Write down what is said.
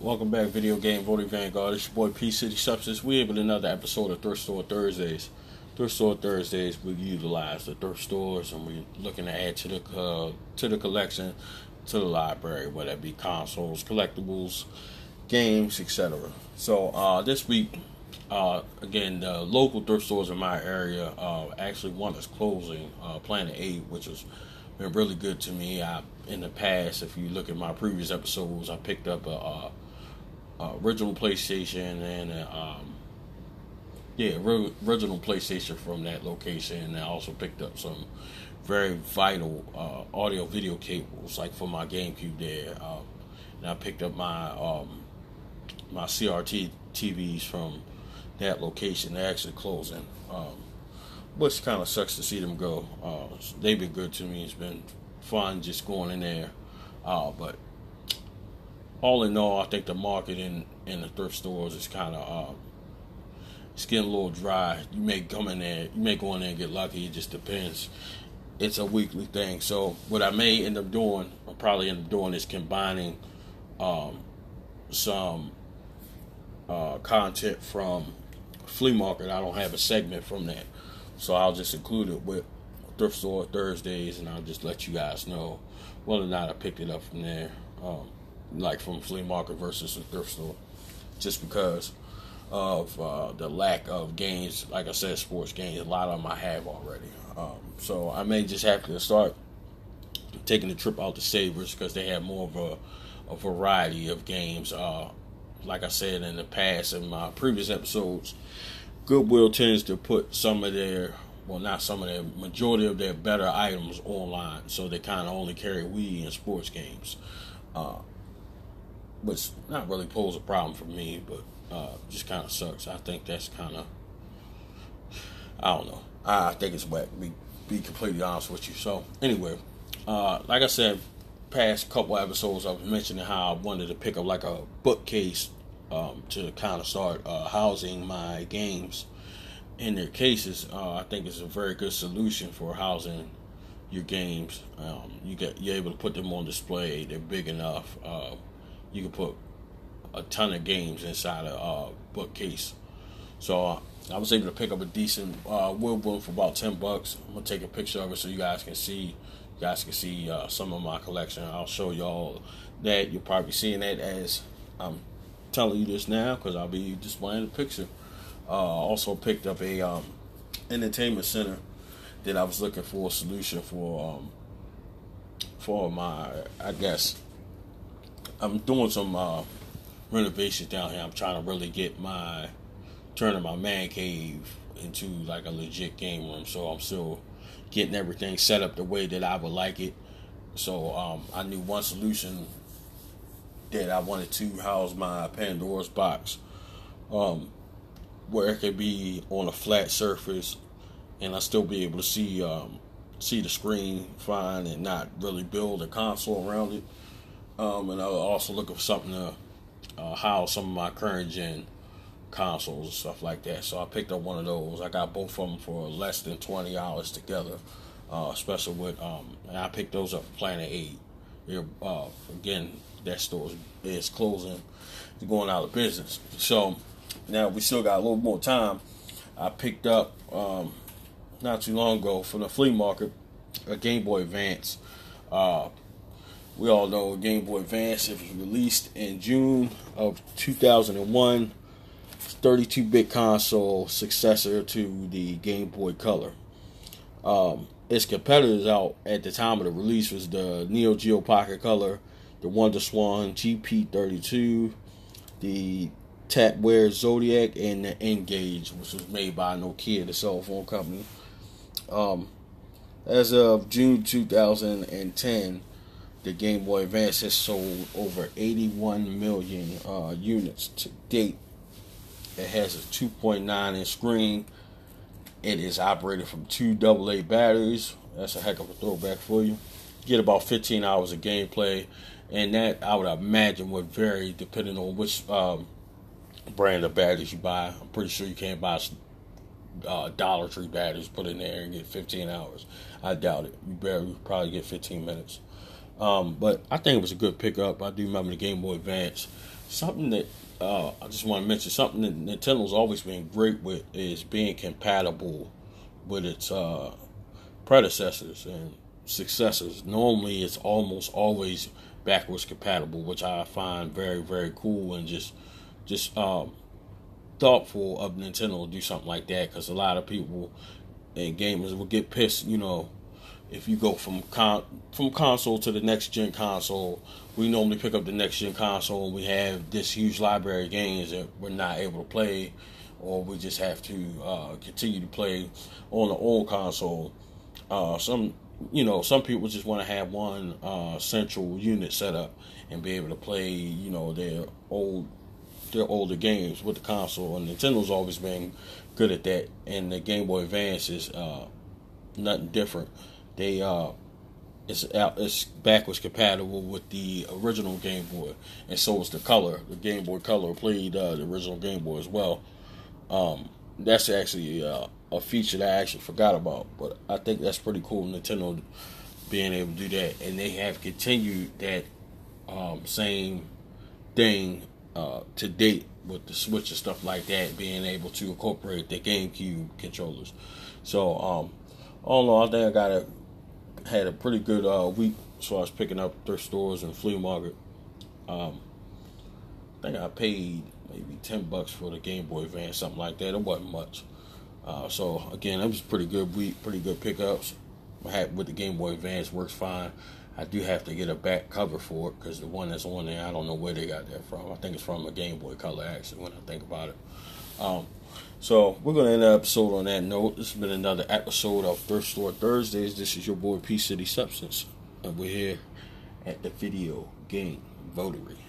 Welcome back, Video Game Voting Vanguard. It's your boy P City Substance. We're with another episode of Thrift Store Thursdays. Thrift Store Thursdays, we utilize the thrift stores and we're looking to add to the uh, to the collection, to the library, whether it be consoles, collectibles, games, etc. So uh, this week, uh, again, the local thrift stores in my area uh, actually one is closing, uh, Planet Eight, which has been really good to me. I, in the past, if you look at my previous episodes, I picked up a uh, original PlayStation and uh, um, yeah, original PlayStation from that location. And I also picked up some very vital uh, audio video cables, like for my GameCube there. Um, and I picked up my um, my CRT TVs from that location. They're actually closing, um, which kind of sucks to see them go. Uh, they've been good to me. It's been fun just going in there, uh, but all in all, I think the market in, the thrift stores is kind of uh, it's getting a little dry. You may come in there, you may go in there and get lucky. It just depends. It's a weekly thing. So what I may end up doing, or probably end up doing, is combining um, some uh, content from flea market. I don't have a segment from that, so I'll just include it with thrift store Thursdays, and I'll just let you guys know whether or not I picked it up from there. Um, like from flea market versus a thrift store, just because of uh, the lack of games. Like I said, sports games. A lot of them I have already. Um, so I may just have to start taking the trip out to Savers because they have more of a, a variety of games. Uh, like I said in the past in my previous episodes, Goodwill tends to put some of their well, not some of their majority of their better items online, so they kind of only carry Wii and sports games. Uh, which not really pose a problem for me, but uh, just kind of sucks. I think that's kind of, I don't know. I think it's whack. Be be completely honest with you. So anyway, uh, like I said, past couple episodes I was mentioning how I wanted to pick up like a bookcase um, to kind of start uh, housing my games in their cases. Uh, I think it's a very good solution for housing your games. Um, you get you're able to put them on display. They're big enough. You can put a ton of games inside a uh, bookcase. So uh, I was able to pick up a decent uh, wood one for about ten bucks. I'm gonna take a picture of it so you guys can see. You guys can see uh, some of my collection. I'll show y'all that. You're probably seeing that as I'm telling you this now because I'll be displaying the picture. Uh, also picked up a um, entertainment center that I was looking for a solution for um, for my I guess I'm doing some uh, renovations down here. I'm trying to really get my turning my man cave into like a legit game room. So I'm still getting everything set up the way that I would like it. So um, I knew one solution that I wanted to house my Pandora's box, um, where it could be on a flat surface, and I still be able to see um, see the screen fine and not really build a console around it. Um, and I was also looking for something to uh, house some of my current gen consoles and stuff like that. So I picked up one of those. I got both of them for less than twenty dollars together, uh, especially with um, and I picked those up Planet Eight. Uh, again, that store is closing, it's going out of business. So now we still got a little more time. I picked up um, not too long ago from the flea market a Game Boy Advance. Uh, we all know Game Boy Advance it was released in June of 2001. 32-bit console successor to the Game Boy Color. Um, its competitors out at the time of the release was the Neo Geo Pocket Color, the WonderSwan GP32, the Tapwave Zodiac, and the N-Gage, which was made by Nokia, the cell phone company. Um, as of June 2010, the Game Boy Advance has sold over 81 million uh, units to date. It has a 2.9 inch screen. It is operated from two AA batteries. That's a heck of a throwback for you. Get about 15 hours of gameplay, and that I would imagine would vary depending on which um, brand of batteries you buy. I'm pretty sure you can't buy uh, Dollar Tree batteries, put in there and get 15 hours. I doubt it. You barely probably get 15 minutes. Um, but I think it was a good pickup. I do remember the Game Boy Advance. Something that uh, I just want to mention something that Nintendo's always been great with is being compatible with its uh, predecessors and successors. Normally, it's almost always backwards compatible, which I find very very cool and just just um, thoughtful of Nintendo to do something like that because a lot of people and gamers will get pissed, you know, if you go from con- from console to the next gen console, we normally pick up the next gen console we have this huge library of games that we're not able to play, or we just have to uh, continue to play on the old console. Uh, some, you know, some people just want to have one uh, central unit set up and be able to play, you know, their old their older games with the console. And Nintendo's always been good at that, and the Game Boy Advance is uh, nothing different they uh it's out it's backwards compatible with the original Game Boy, and so is the color. The Game Boy Color played uh, the original Game Boy as well. Um, that's actually uh, a feature that I actually forgot about, but I think that's pretty cool. Nintendo being able to do that, and they have continued that um, same thing uh, to date with the Switch and stuff like that, being able to incorporate the GameCube controllers. So, um, in all, I think I got a had a pretty good uh, week as far as picking up thrift stores and flea market. Um, I think I paid maybe ten bucks for the Game Boy Advance, something like that. It wasn't much. Uh, so again, it was pretty good week, pretty good pickups. I had with the Game Boy Advance works fine. I do have to get a back cover for it because the one that's on there, I don't know where they got that from. I think it's from a Game Boy Color, actually, when I think about it. Um, so we're gonna end the episode on that note. This has been another episode of Thrift Store Thursdays. This is your boy P City Substance, and we're here at the video game Votary.